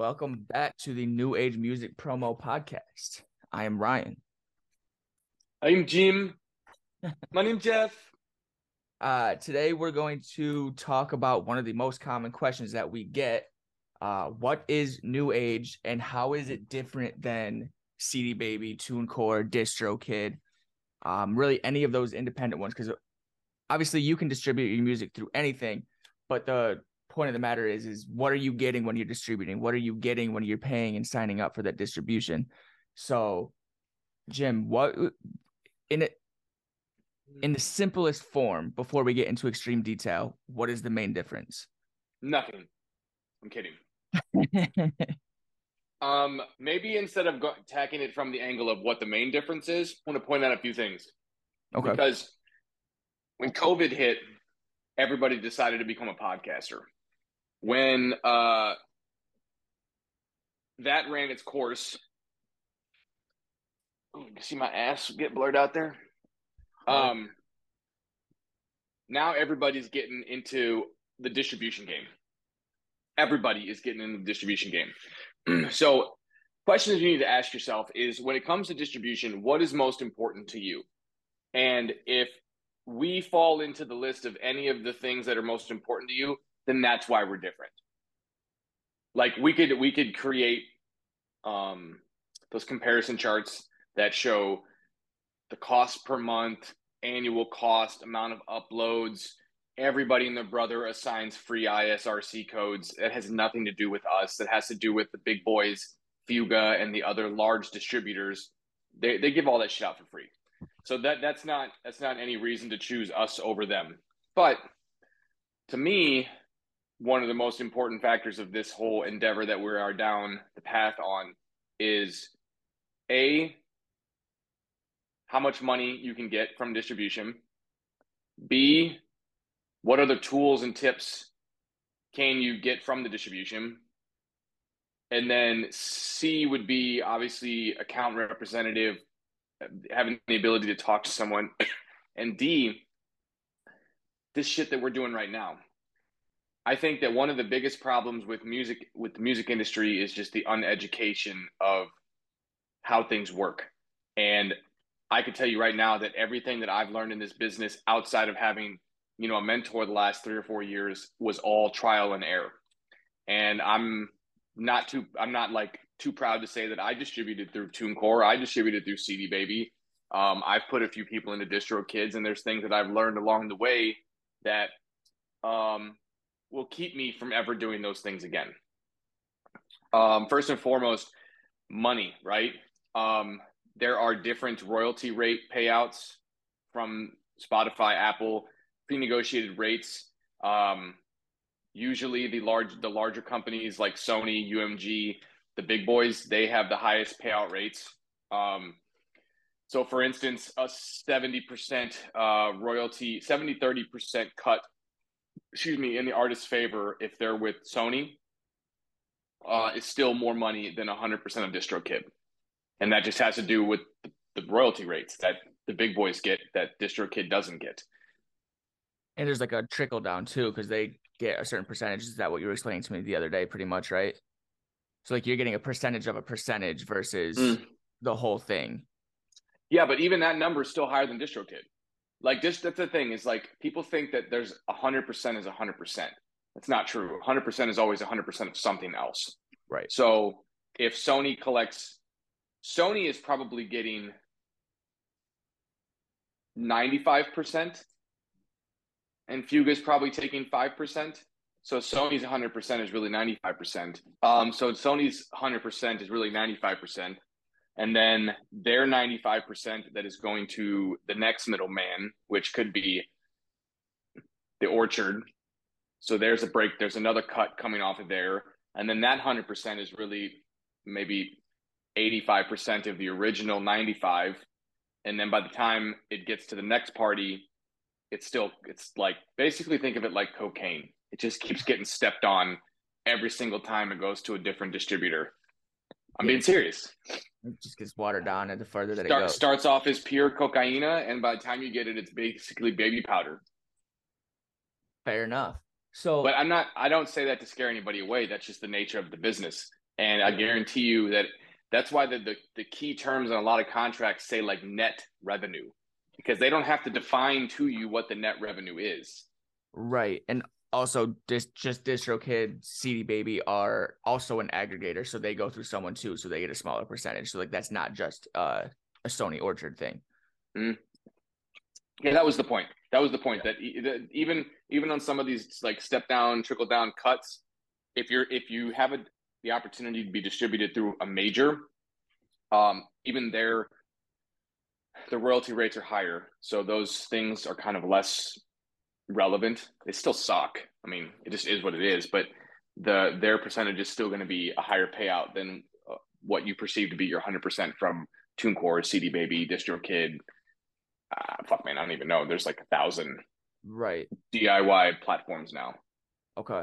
Welcome back to the New Age Music Promo Podcast. I am Ryan. I'm Jim. My name's Jeff. Uh, today we're going to talk about one of the most common questions that we get. Uh, what is New Age and how is it different than CD Baby, TuneCore, DistroKid, um, really any of those independent ones? Because obviously you can distribute your music through anything, but the point of the matter is is what are you getting when you're distributing? What are you getting when you're paying and signing up for that distribution? So jim what in it in the simplest form before we get into extreme detail what is the main difference? Nothing. I'm kidding. Um maybe instead of go- attacking it from the angle of what the main difference is i want to point out a few things. Okay. Because when covid hit everybody decided to become a podcaster when uh, that ran its course, oh, you see my ass get blurred out there. Um, now everybody's getting into the distribution game. Everybody is getting into the distribution game. so, questions you need to ask yourself is when it comes to distribution, what is most important to you? And if we fall into the list of any of the things that are most important to you, then that's why we're different. Like we could we could create um those comparison charts that show the cost per month, annual cost, amount of uploads. Everybody and their brother assigns free ISRC codes. It has nothing to do with us. It has to do with the big boys, Fuga, and the other large distributors. They they give all that shit out for free. So that that's not that's not any reason to choose us over them. But to me, one of the most important factors of this whole endeavor that we are down the path on is a how much money you can get from distribution. B what other tools and tips can you get from the distribution? And then c would be obviously account representative having the ability to talk to someone. And d this shit that we're doing right now I think that one of the biggest problems with music with the music industry is just the uneducation of how things work. And I can tell you right now that everything that I've learned in this business outside of having, you know, a mentor the last 3 or 4 years was all trial and error. And I'm not too I'm not like too proud to say that I distributed through TuneCore, I distributed through CD Baby. Um, I've put a few people into DistroKids and there's things that I've learned along the way that um, will keep me from ever doing those things again. Um, first and foremost, money, right? Um, there are different royalty rate payouts from Spotify, Apple, pre-negotiated rates. Um, usually, the large, the larger companies like Sony, UMG, the big boys, they have the highest payout rates. Um, so, for instance, a seventy percent uh, royalty, 70 30 percent cut excuse me, in the artist's favor if they're with Sony, uh, is still more money than 100% of DistroKid. And that just has to do with the royalty rates that the big boys get that DistroKid doesn't get. And there's like a trickle down too, because they get a certain percentage. Is that what you were explaining to me the other day, pretty much, right? So like you're getting a percentage of a percentage versus mm. the whole thing. Yeah, but even that number is still higher than DistroKid. Like this, that's the thing is like people think that there's a hundred percent is a hundred percent. That's not true. hundred percent is always a hundred percent of something else. Right. So if Sony collects, Sony is probably getting 95% and Fuga is probably taking 5%. So Sony's 100% is really 95%. Um, so Sony's 100% is really 95% and then their 95% that is going to the next middleman which could be the orchard. So there's a break there's another cut coming off of there. And then that 100% is really maybe 85% of the original 95 and then by the time it gets to the next party it's still it's like basically think of it like cocaine. It just keeps getting stepped on every single time it goes to a different distributor. I'm being serious it just gets watered down and the further that Start, it goes. Starts off as pure cocaina, and by the time you get it, it's basically baby powder. Fair enough. So, but I'm not. I don't say that to scare anybody away. That's just the nature of the business. And I guarantee you that that's why the, the, the key terms in a lot of contracts say like net revenue because they don't have to define to you what the net revenue is. Right. And also this just DistroKid, CD Baby are also an aggregator, so they go through someone too, so they get a smaller percentage. So like that's not just uh, a Sony Orchard thing. Mm. Yeah, that was the point. That was the point yeah. that even even on some of these like step down, trickle down cuts, if you're if you have a, the opportunity to be distributed through a major, um, even their the royalty rates are higher, so those things are kind of less relevant. They still suck. I mean, it just is what it is. But the their percentage is still going to be a higher payout than uh, what you perceive to be your hundred percent from TuneCore, CD Baby, DistroKid. Uh, fuck man, I don't even know. There's like a thousand right DIY platforms now. Okay.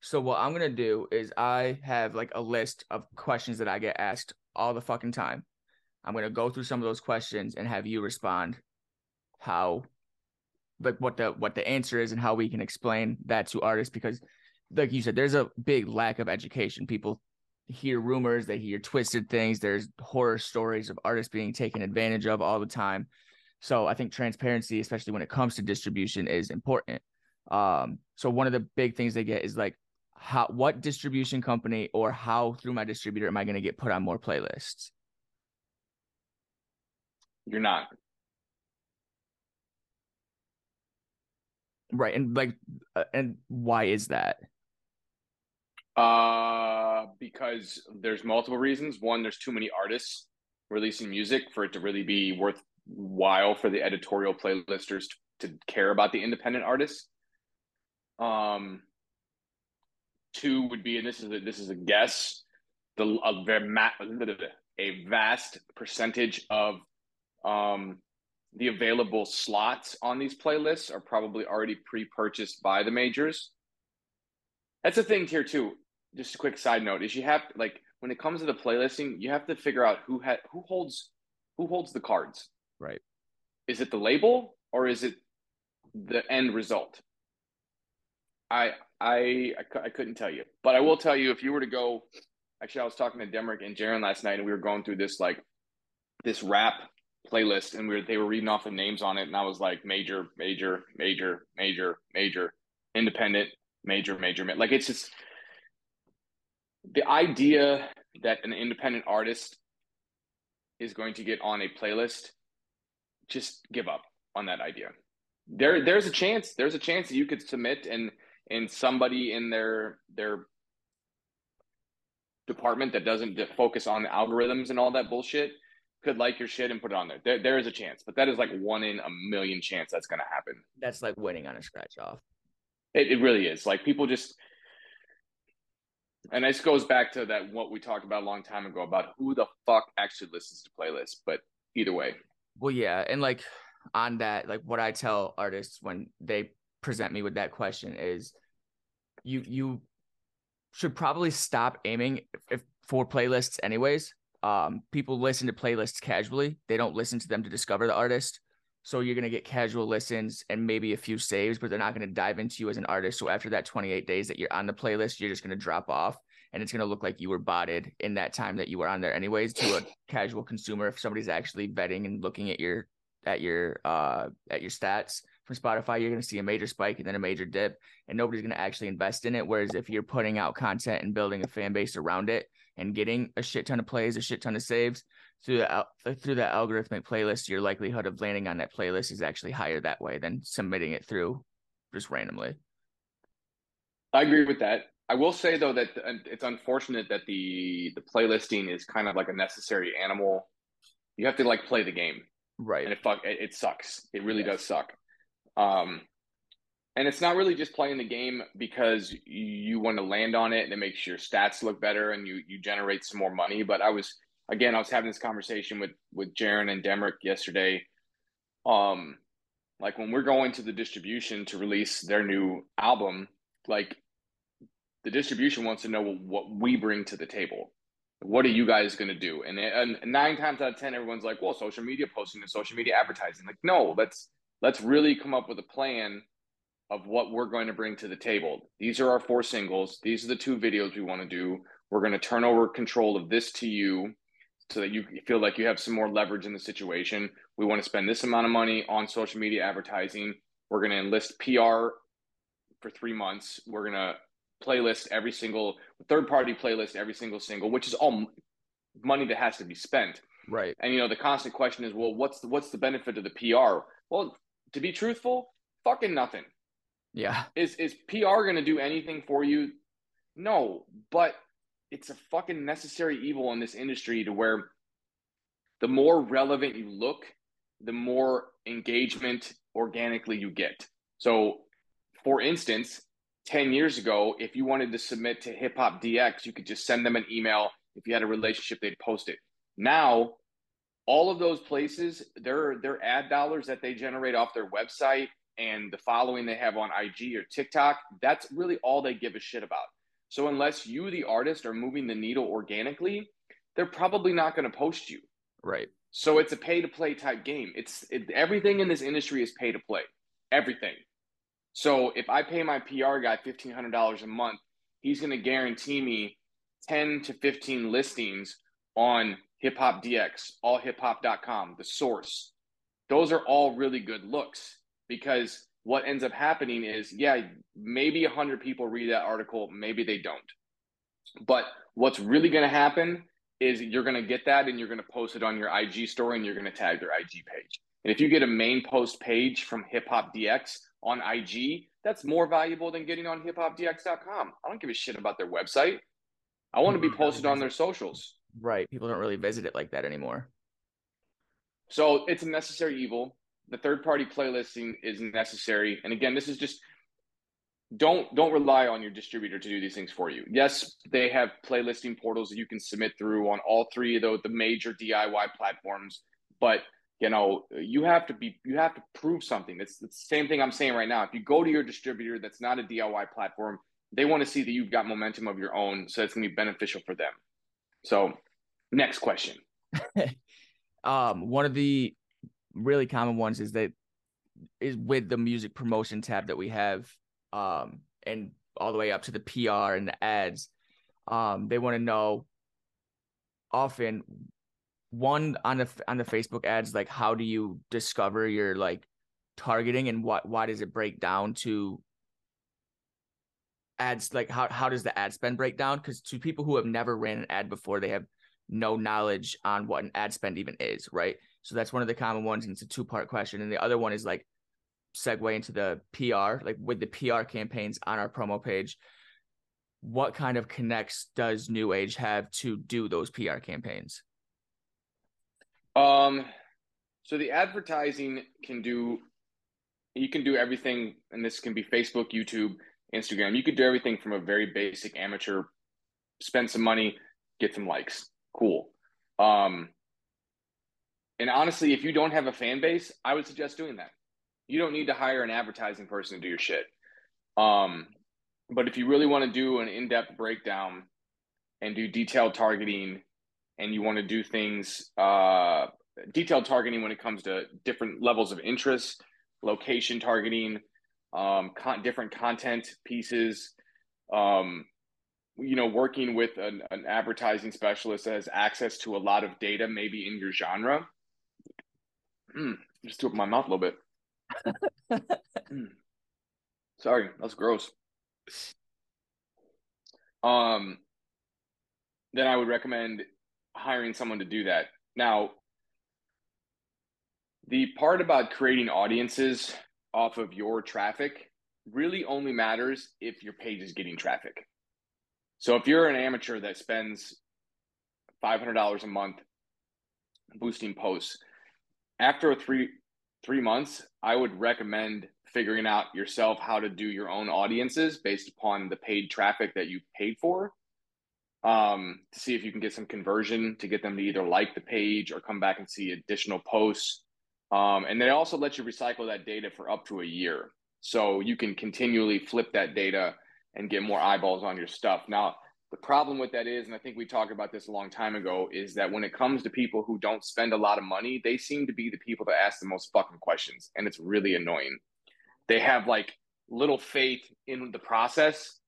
So what I'm gonna do is I have like a list of questions that I get asked all the fucking time. I'm gonna go through some of those questions and have you respond how like what the what the answer is and how we can explain that to artists because like you said there's a big lack of education. People hear rumors they hear twisted things there's horror stories of artists being taken advantage of all the time. So i think transparency especially when it comes to distribution is important. Um so one of the big things they get is like how what distribution company or how through my distributor am i going to get put on more playlists? You're not Right. And like, uh, and why is that? Uh, because there's multiple reasons. One, there's too many artists releasing music for it to really be worthwhile for the editorial playlisters to, to care about the independent artists. Um, two would be, and this is a, this is a guess, the a, a vast percentage of um the available slots on these playlists are probably already pre-purchased by the majors. That's the thing here too. Just a quick side note is you have like when it comes to the playlisting, you have to figure out who had who holds who holds the cards. Right. Is it the label or is it the end result? I I I, couldn't tell you, but I will tell you if you were to go. Actually, I was talking to Demrick and Jaron last night, and we were going through this like this rap playlist and we were, they were reading off the names on it and I was like major, major, major, major, major, independent, major, major, like it's just the idea that an independent artist is going to get on a playlist, just give up on that idea. There, there's a chance. There's a chance that you could submit and and somebody in their their department that doesn't focus on algorithms and all that bullshit could like your shit and put it on there. There, there is a chance, but that is like one in a million chance that's going to happen. That's like winning on a scratch off. It, it really is. Like people just, and this goes back to that what we talked about a long time ago about who the fuck actually listens to playlists. But either way, well, yeah, and like on that, like what I tell artists when they present me with that question is, you you should probably stop aiming if, for playlists anyways um, people listen to playlists casually. They don't listen to them to discover the artist. So you're going to get casual listens and maybe a few saves, but they're not going to dive into you as an artist. So after that 28 days that you're on the playlist, you're just going to drop off and it's going to look like you were botted in that time that you were on there anyways to a casual consumer. If somebody's actually vetting and looking at your, at your, uh, at your stats from Spotify, you're going to see a major spike and then a major dip and nobody's going to actually invest in it. Whereas if you're putting out content and building a fan base around it, and getting a shit ton of plays, a shit ton of saves through the through that algorithmic playlist, your likelihood of landing on that playlist is actually higher that way than submitting it through just randomly. I agree with that. I will say though that it's unfortunate that the the playlisting is kind of like a necessary animal. You have to like play the game, right? And it fuck it, it sucks. It really yes. does suck. Um, and it's not really just playing the game because you want to land on it and it makes your stats look better and you you generate some more money. But I was again, I was having this conversation with with Jaron and Demrick yesterday. Um, like when we're going to the distribution to release their new album, like the distribution wants to know what we bring to the table. What are you guys going to do? And, and nine times out of ten, everyone's like, "Well, social media posting and social media advertising." Like, no, let's let's really come up with a plan of what we're going to bring to the table. These are our four singles. These are the two videos we want to do. We're going to turn over control of this to you so that you feel like you have some more leverage in the situation. We want to spend this amount of money on social media advertising. We're going to enlist PR for three months. We're going to playlist every single third party playlist every single single, which is all money that has to be spent. Right. And you know, the constant question is, well, what's the, what's the benefit of the PR? Well, to be truthful, fucking nothing. Yeah. Is is PR going to do anything for you? No, but it's a fucking necessary evil in this industry to where the more relevant you look, the more engagement organically you get. So, for instance, 10 years ago, if you wanted to submit to Hip Hop DX, you could just send them an email. If you had a relationship, they'd post it. Now, all of those places, their their ad dollars that they generate off their website and the following they have on IG or TikTok, that's really all they give a shit about. So unless you, the artist, are moving the needle organically, they're probably not going to post you. Right. So it's a pay to play type game. It's it, everything in this industry is pay to play. Everything. So if I pay my PR guy fifteen hundred dollars a month, he's going to guarantee me ten to fifteen listings on Hip Hop DX, allhiphop.com, the source. Those are all really good looks because what ends up happening is, yeah, maybe 100 people read that article, maybe they don't. But what's really going to happen is you're going to get that and you're going to post it on your IG story and you're going to tag their IG page. And if you get a main post page from Hip Hop DX on IG, that's more valuable than getting on hiphopdx.com. I don't give a shit about their website. I want to be posted on their socials. Right. People don't really visit it like that anymore. So it's a necessary evil. The third party playlisting is necessary. And again, this is just don't don't rely on your distributor to do these things for you. Yes, they have playlisting portals that you can submit through on all three of the, the major DIY platforms, but you know, you have to be you have to prove something. It's, it's the same thing I'm saying right now. If you go to your distributor that's not a DIY platform, they want to see that you've got momentum of your own, so it's going to be beneficial for them. So, next question. um, one of the really common ones is that is with the music promotion tab that we have, um, and all the way up to the PR and the ads. Um, they want to know often one on the on the Facebook ads, like how do you discover your like targeting and what why does it break down to ads like how how does the ad spend break down? Because to people who have never ran an ad before, they have no knowledge on what an ad spend even is, right? So that's one of the common ones, and it's a two part question. And the other one is like segue into the PR, like with the PR campaigns on our promo page. What kind of connects does New Age have to do those PR campaigns? Um, so the advertising can do, you can do everything, and this can be Facebook, YouTube, Instagram. You could do everything from a very basic amateur, spend some money, get some likes. Cool. Um, and honestly, if you don't have a fan base, I would suggest doing that. You don't need to hire an advertising person to do your shit. Um, but if you really want to do an in-depth breakdown and do detailed targeting, and you want to do things uh, detailed targeting when it comes to different levels of interest, location targeting, um, con- different content pieces, um, you know, working with an, an advertising specialist that has access to a lot of data, maybe in your genre. Mm, just threw up my mouth a little bit. mm. Sorry, that's gross. Um, then I would recommend hiring someone to do that. Now, the part about creating audiences off of your traffic really only matters if your page is getting traffic. So if you're an amateur that spends $500 a month boosting posts, after three three months, I would recommend figuring out yourself how to do your own audiences based upon the paid traffic that you paid for. Um, to see if you can get some conversion to get them to either like the page or come back and see additional posts. Um, and they also let you recycle that data for up to a year. So you can continually flip that data and get more eyeballs on your stuff. Now, the problem with that is, and I think we talked about this a long time ago, is that when it comes to people who don't spend a lot of money, they seem to be the people that ask the most fucking questions. And it's really annoying. They have like little faith in the process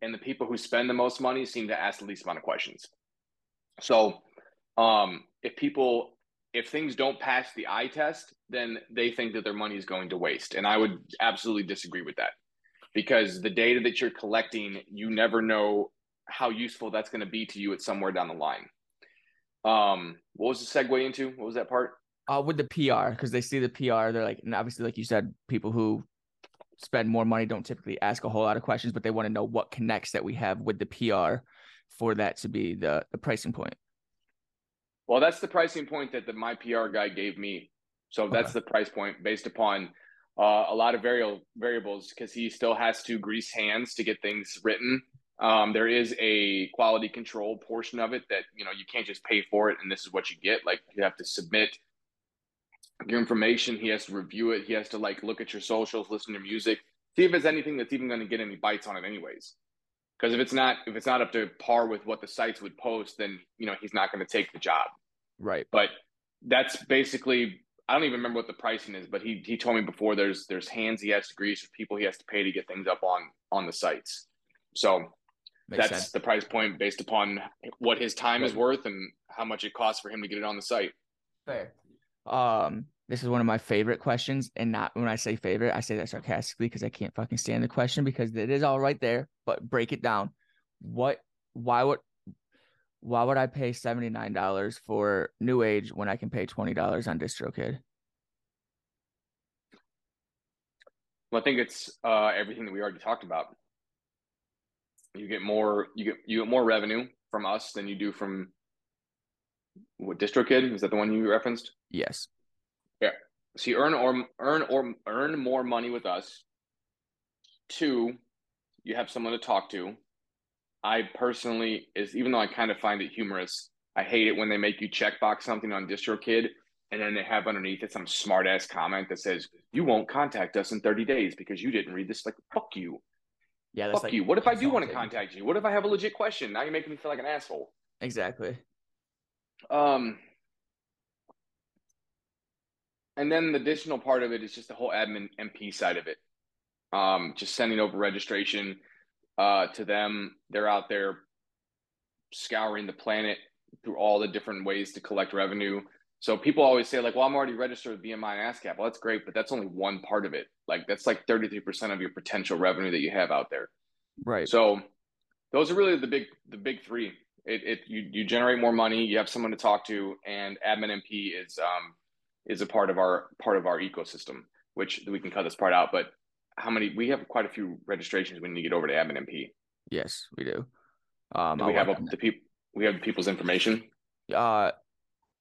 and the people who spend the most money seem to ask the least amount of questions. So, um, if people if things don't pass the eye test, then they think that their money is going to waste, and I would absolutely disagree with that because the data that you're collecting, you never know how useful that's going to be to you at somewhere down the line. Um, what was the segue into? What was that part? Uh, with the PR, because they see the PR, they're like, and obviously, like you said, people who spend more money don't typically ask a whole lot of questions, but they want to know what connects that we have with the PR for that to be the, the pricing point. Well, that's the pricing point that the my PR guy gave me. So that's okay. the price point based upon uh, a lot of variable variables because he still has to grease hands to get things written. Um, there is a quality control portion of it that you know you can't just pay for it and this is what you get. Like you have to submit your information. He has to review it. He has to like look at your socials, listen to music, see if there's anything that's even going to get any bites on it, anyways. Because if it's not if it's not up to par with what the sites would post, then you know he's not going to take the job. Right. But that's basically I don't even remember what the pricing is, but he he told me before there's there's hands he has to grease, people he has to pay to get things up on on the sites. So Makes that's sense. the price point based upon what his time right. is worth and how much it costs for him to get it on the site. Fair. Um, this is one of my favorite questions, and not when I say favorite, I say that sarcastically because I can't fucking stand the question because it is all right there. But break it down. What? Why would? why would I pay $79 for New Age when I can pay $20 on DistroKid? Well, I think it's uh, everything that we already talked about. You get more you get you get more revenue from us than you do from what DistroKid? Is that the one you referenced? Yes. Yeah. So you earn or earn or earn more money with us. Two, you have someone to talk to. I personally is even though I kind of find it humorous, I hate it when they make you checkbox something on DistroKid and then they have underneath it some smart ass comment that says you won't contact us in 30 days because you didn't read this. Like fuck you. Yeah, fuck like, you. What if I do want to contact you? What if I have a legit question? Now you're making me feel like an asshole. Exactly. Um, and then the additional part of it is just the whole admin MP side of it. Um, just sending over registration uh, to them. They're out there scouring the planet through all the different ways to collect revenue. So people always say like, "Well, I'm already registered with BMI and ASCAP." Well, that's great, but that's only one part of it. Like that's like 33% of your potential revenue that you have out there. Right. So those are really the big the big three. It, it you you generate more money, you have someone to talk to, and admin MP is um is a part of our part of our ecosystem, which we can cut this part out. But how many we have quite a few registrations when you get over to admin MP. Yes, we do. Um, do we have the people. We have people's information. Uh,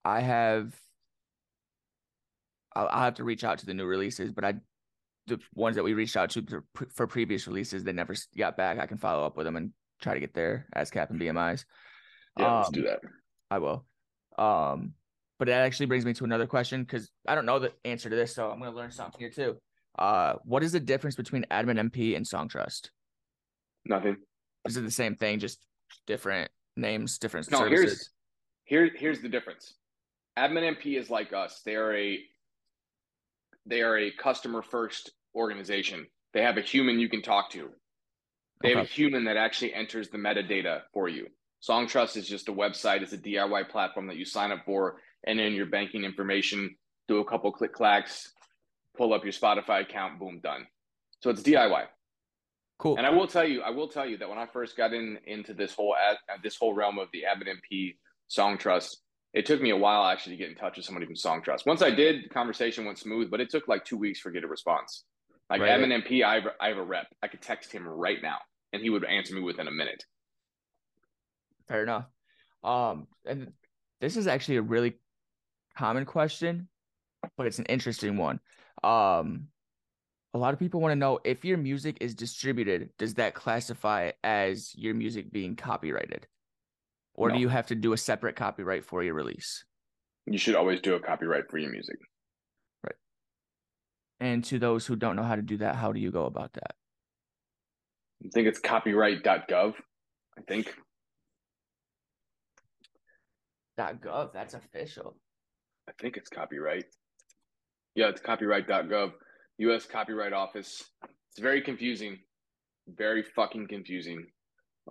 I have. I'll, I'll have to reach out to the new releases, but I, the ones that we reached out to for previous releases, they never got back. I can follow up with them and try to get their ASCAP and BMIs. Yeah, um, let's do that. I will. Um, but that actually brings me to another question because I don't know the answer to this, so I'm going to learn something here too. Uh, what is the difference between Admin MP and Songtrust? Nothing. Is it the same thing, just different names, different no, services? Here's here, here's the difference. Admin MP is like us. They are a they are a customer first organization. They have a human you can talk to. They okay. have a human that actually enters the metadata for you. Songtrust is just a website. It's a DIY platform that you sign up for, and then your banking information, do a couple click clacks, pull up your Spotify account, boom, done. So it's DIY. Cool. And I will tell you, I will tell you that when I first got in into this whole ad, uh, this whole realm of the Admin MP Songtrust, it took me a while actually to get in touch with somebody from Songtrust. Once I did, the conversation went smooth, but it took like two weeks for get a response. Like right. Admin MP, I have, I have a rep. I could text him right now, and he would answer me within a minute. Fair enough. Um, and this is actually a really common question, but it's an interesting one. Um, a lot of people want to know if your music is distributed, does that classify as your music being copyrighted? Or no. do you have to do a separate copyright for your release? You should always do a copyright for your music. Right. And to those who don't know how to do that, how do you go about that? I think it's copyright.gov. I think. .gov, that's official. I think it's copyright. Yeah, it's copyright.gov, U.S. Copyright Office. It's very confusing, very fucking confusing.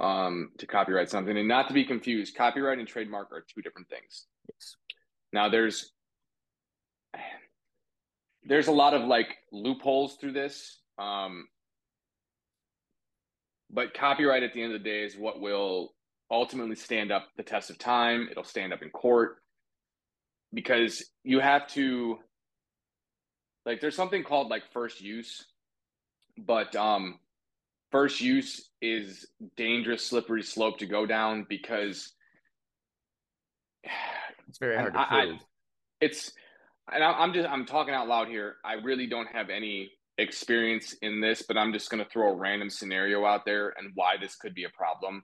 Um, to copyright something. And not to be confused, copyright and trademark are two different things. Yes. Now there's there's a lot of like loopholes through this. Um, but copyright at the end of the day is what will ultimately stand up the test of time. It'll stand up in court because you have to like there's something called like first use, but um first use is dangerous slippery slope to go down because it's very hard to I, prove. I, it's and I, I'm just I'm talking out loud here. I really don't have any experience in this, but I'm just going to throw a random scenario out there and why this could be a problem.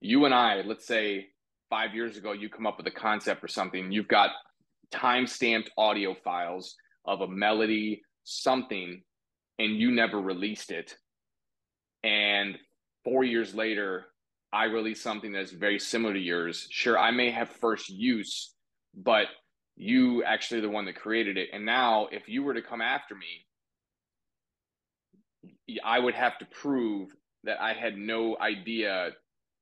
You and I, let's say five years ago, you come up with a concept or something. You've got time stamped audio files of a melody, something, and you never released it. And four years later, I release something that's very similar to yours. Sure, I may have first use, but you actually the one that created it. And now, if you were to come after me, I would have to prove that I had no idea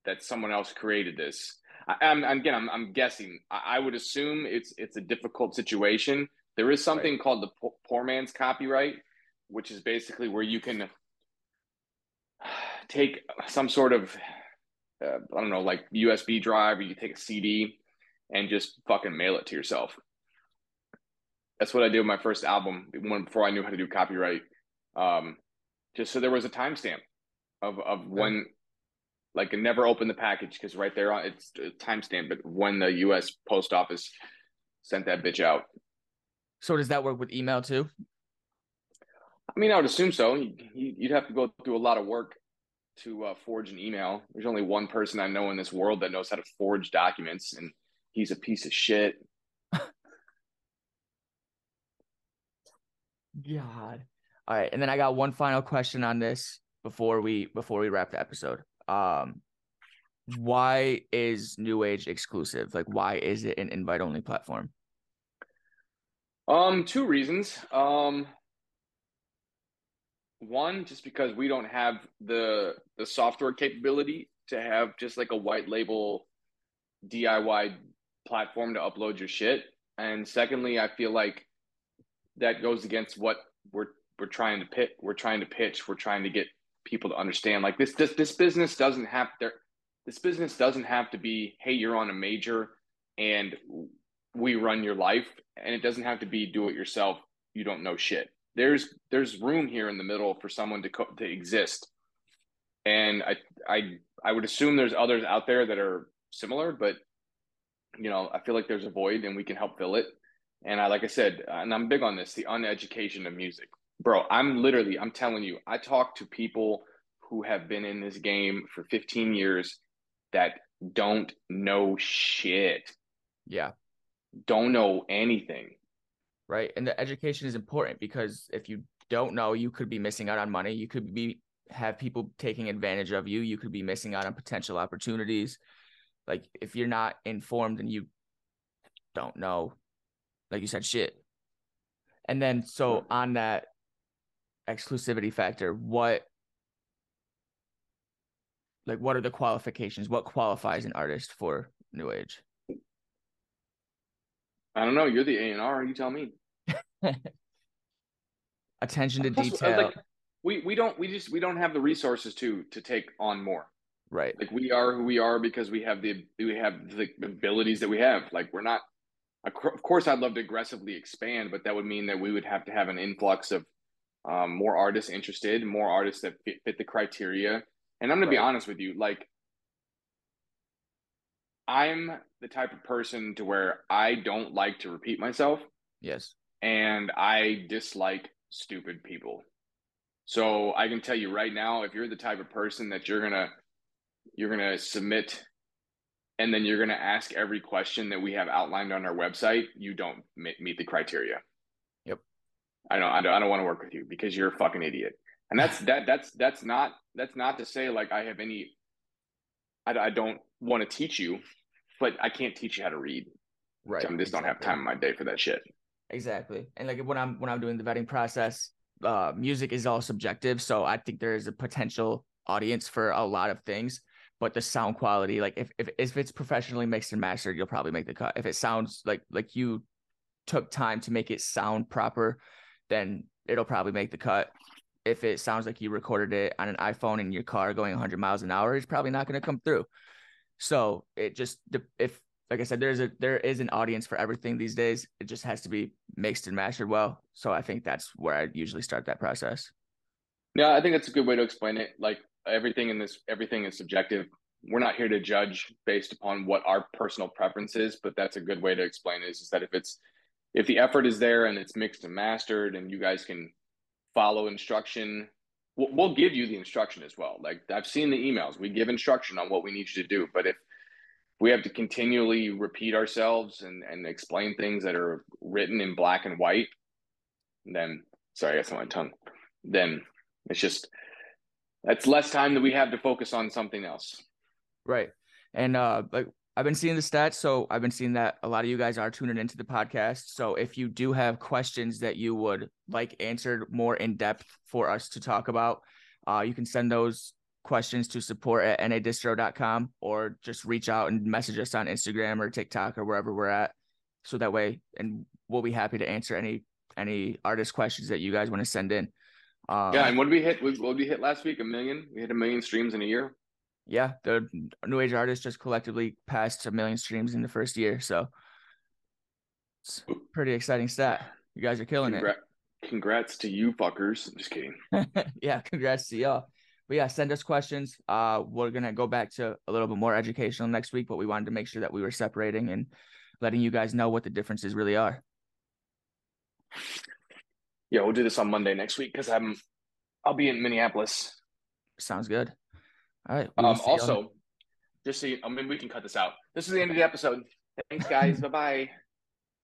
that someone else created this. I, am again, I'm, I'm guessing. I, I, would assume it's it's a difficult situation. There is something right. called the poor man's copyright, which is basically where you can take some sort of uh, I don't know, like USB drive, or you take a CD and just fucking mail it to yourself. That's what I did with my first album when before I knew how to do copyright. Um, just so there was a timestamp of of when like never open the package because right there on it's a timestamp but when the US post office sent that bitch out. So does that work with email too? I mean, I would assume so. You'd have to go through a lot of work to uh, forge an email. There's only one person I know in this world that knows how to forge documents, and he's a piece of shit. God. All right, and then I got one final question on this before we before we wrap the episode. Um, why is New Age exclusive? Like, why is it an invite only platform? Um, two reasons. Um, one, just because we don't have the the software capability to have just like a white label DIY platform to upload your shit. And secondly, I feel like that goes against what we're we're trying to pit we're trying to pitch. We're trying to get people to understand like this this this business doesn't have there this business doesn't have to be hey you're on a major and we run your life. And it doesn't have to be do it yourself. You don't know shit there's there's room here in the middle for someone to co- to exist and i i i would assume there's others out there that are similar but you know i feel like there's a void and we can help fill it and i like i said and i'm big on this the uneducation of music bro, I'm literally, I'm telling you, I talk to people who have been in this game for 15 years that don't know shit. Yeah. Don't know anything. Right. And the education is important because if you don't know, you could be missing out on money. You could be have people taking advantage of you. You could be missing out on potential opportunities. Like if you're not informed and you don't know, like you said, shit. And then so on that exclusivity factor, what like what are the qualifications? What qualifies an artist for New Age? I don't know. You're the A and R. You tell me. Attention to Plus, detail. Like, we we don't we just we don't have the resources to to take on more. Right. Like we are who we are because we have the we have the abilities that we have. Like we're not. Of course, I'd love to aggressively expand, but that would mean that we would have to have an influx of um, more artists interested, more artists that fit, fit the criteria. And I'm gonna right. be honest with you, like I'm the type of person to where I don't like to repeat myself. Yes. And I dislike stupid people. So I can tell you right now, if you're the type of person that you're gonna you're gonna submit and then you're gonna ask every question that we have outlined on our website, you don't meet the criteria. Yep. I don't, I don't, I don't want to work with you because you're a fucking idiot. And that's that. That's that's not that's not to say like I have any. I, I don't want to teach you, but I can't teach you how to read. Right. I just exactly. don't have time in my day for that shit. Exactly. And like when I'm when I'm doing the vetting process, uh, music is all subjective. So I think there is a potential audience for a lot of things. but the sound quality, like if if if it's professionally mixed and mastered, you'll probably make the cut. If it sounds like like you took time to make it sound proper, then it'll probably make the cut. If it sounds like you recorded it on an iPhone in your car going 100 miles an hour, it's probably not going to come through. So it just if like I said, there's a there is an audience for everything these days. It just has to be mixed and mastered well. So I think that's where I usually start that process. Yeah, I think that's a good way to explain it. Like everything in this, everything is subjective. We're not here to judge based upon what our personal preference is, but that's a good way to explain it. Is, is that if it's if the effort is there and it's mixed and mastered, and you guys can follow instruction, we'll, give you the instruction as well. Like I've seen the emails, we give instruction on what we need you to do. But if we have to continually repeat ourselves and, and explain things that are written in black and white, then sorry, I got on my tongue. Then it's just that's less time that we have to focus on something else. Right. And uh like I've been seeing the stats, so I've been seeing that a lot of you guys are tuning into the podcast. So if you do have questions that you would like answered more in depth for us to talk about, uh, you can send those questions to support at nadistro.com or just reach out and message us on Instagram or TikTok or wherever we're at. So that way, and we'll be happy to answer any any artist questions that you guys want to send in. Um, yeah, and what did we hit? What did we hit last week? A million. We hit a million streams in a year. Yeah, the new age artists just collectively passed a million streams in the first year. So it's pretty exciting stat. You guys are killing Congra- it. Congrats to you fuckers. Just kidding. yeah, congrats to y'all but yeah, send us questions. Uh, we're gonna go back to a little bit more educational next week, but we wanted to make sure that we were separating and letting you guys know what the differences really are. Yeah, we'll do this on Monday next week because I'm I'll be in Minneapolis. Sounds good. All right. Um, also, just so you, I mean, we can cut this out. This is the end of the episode. Thanks, guys. bye bye.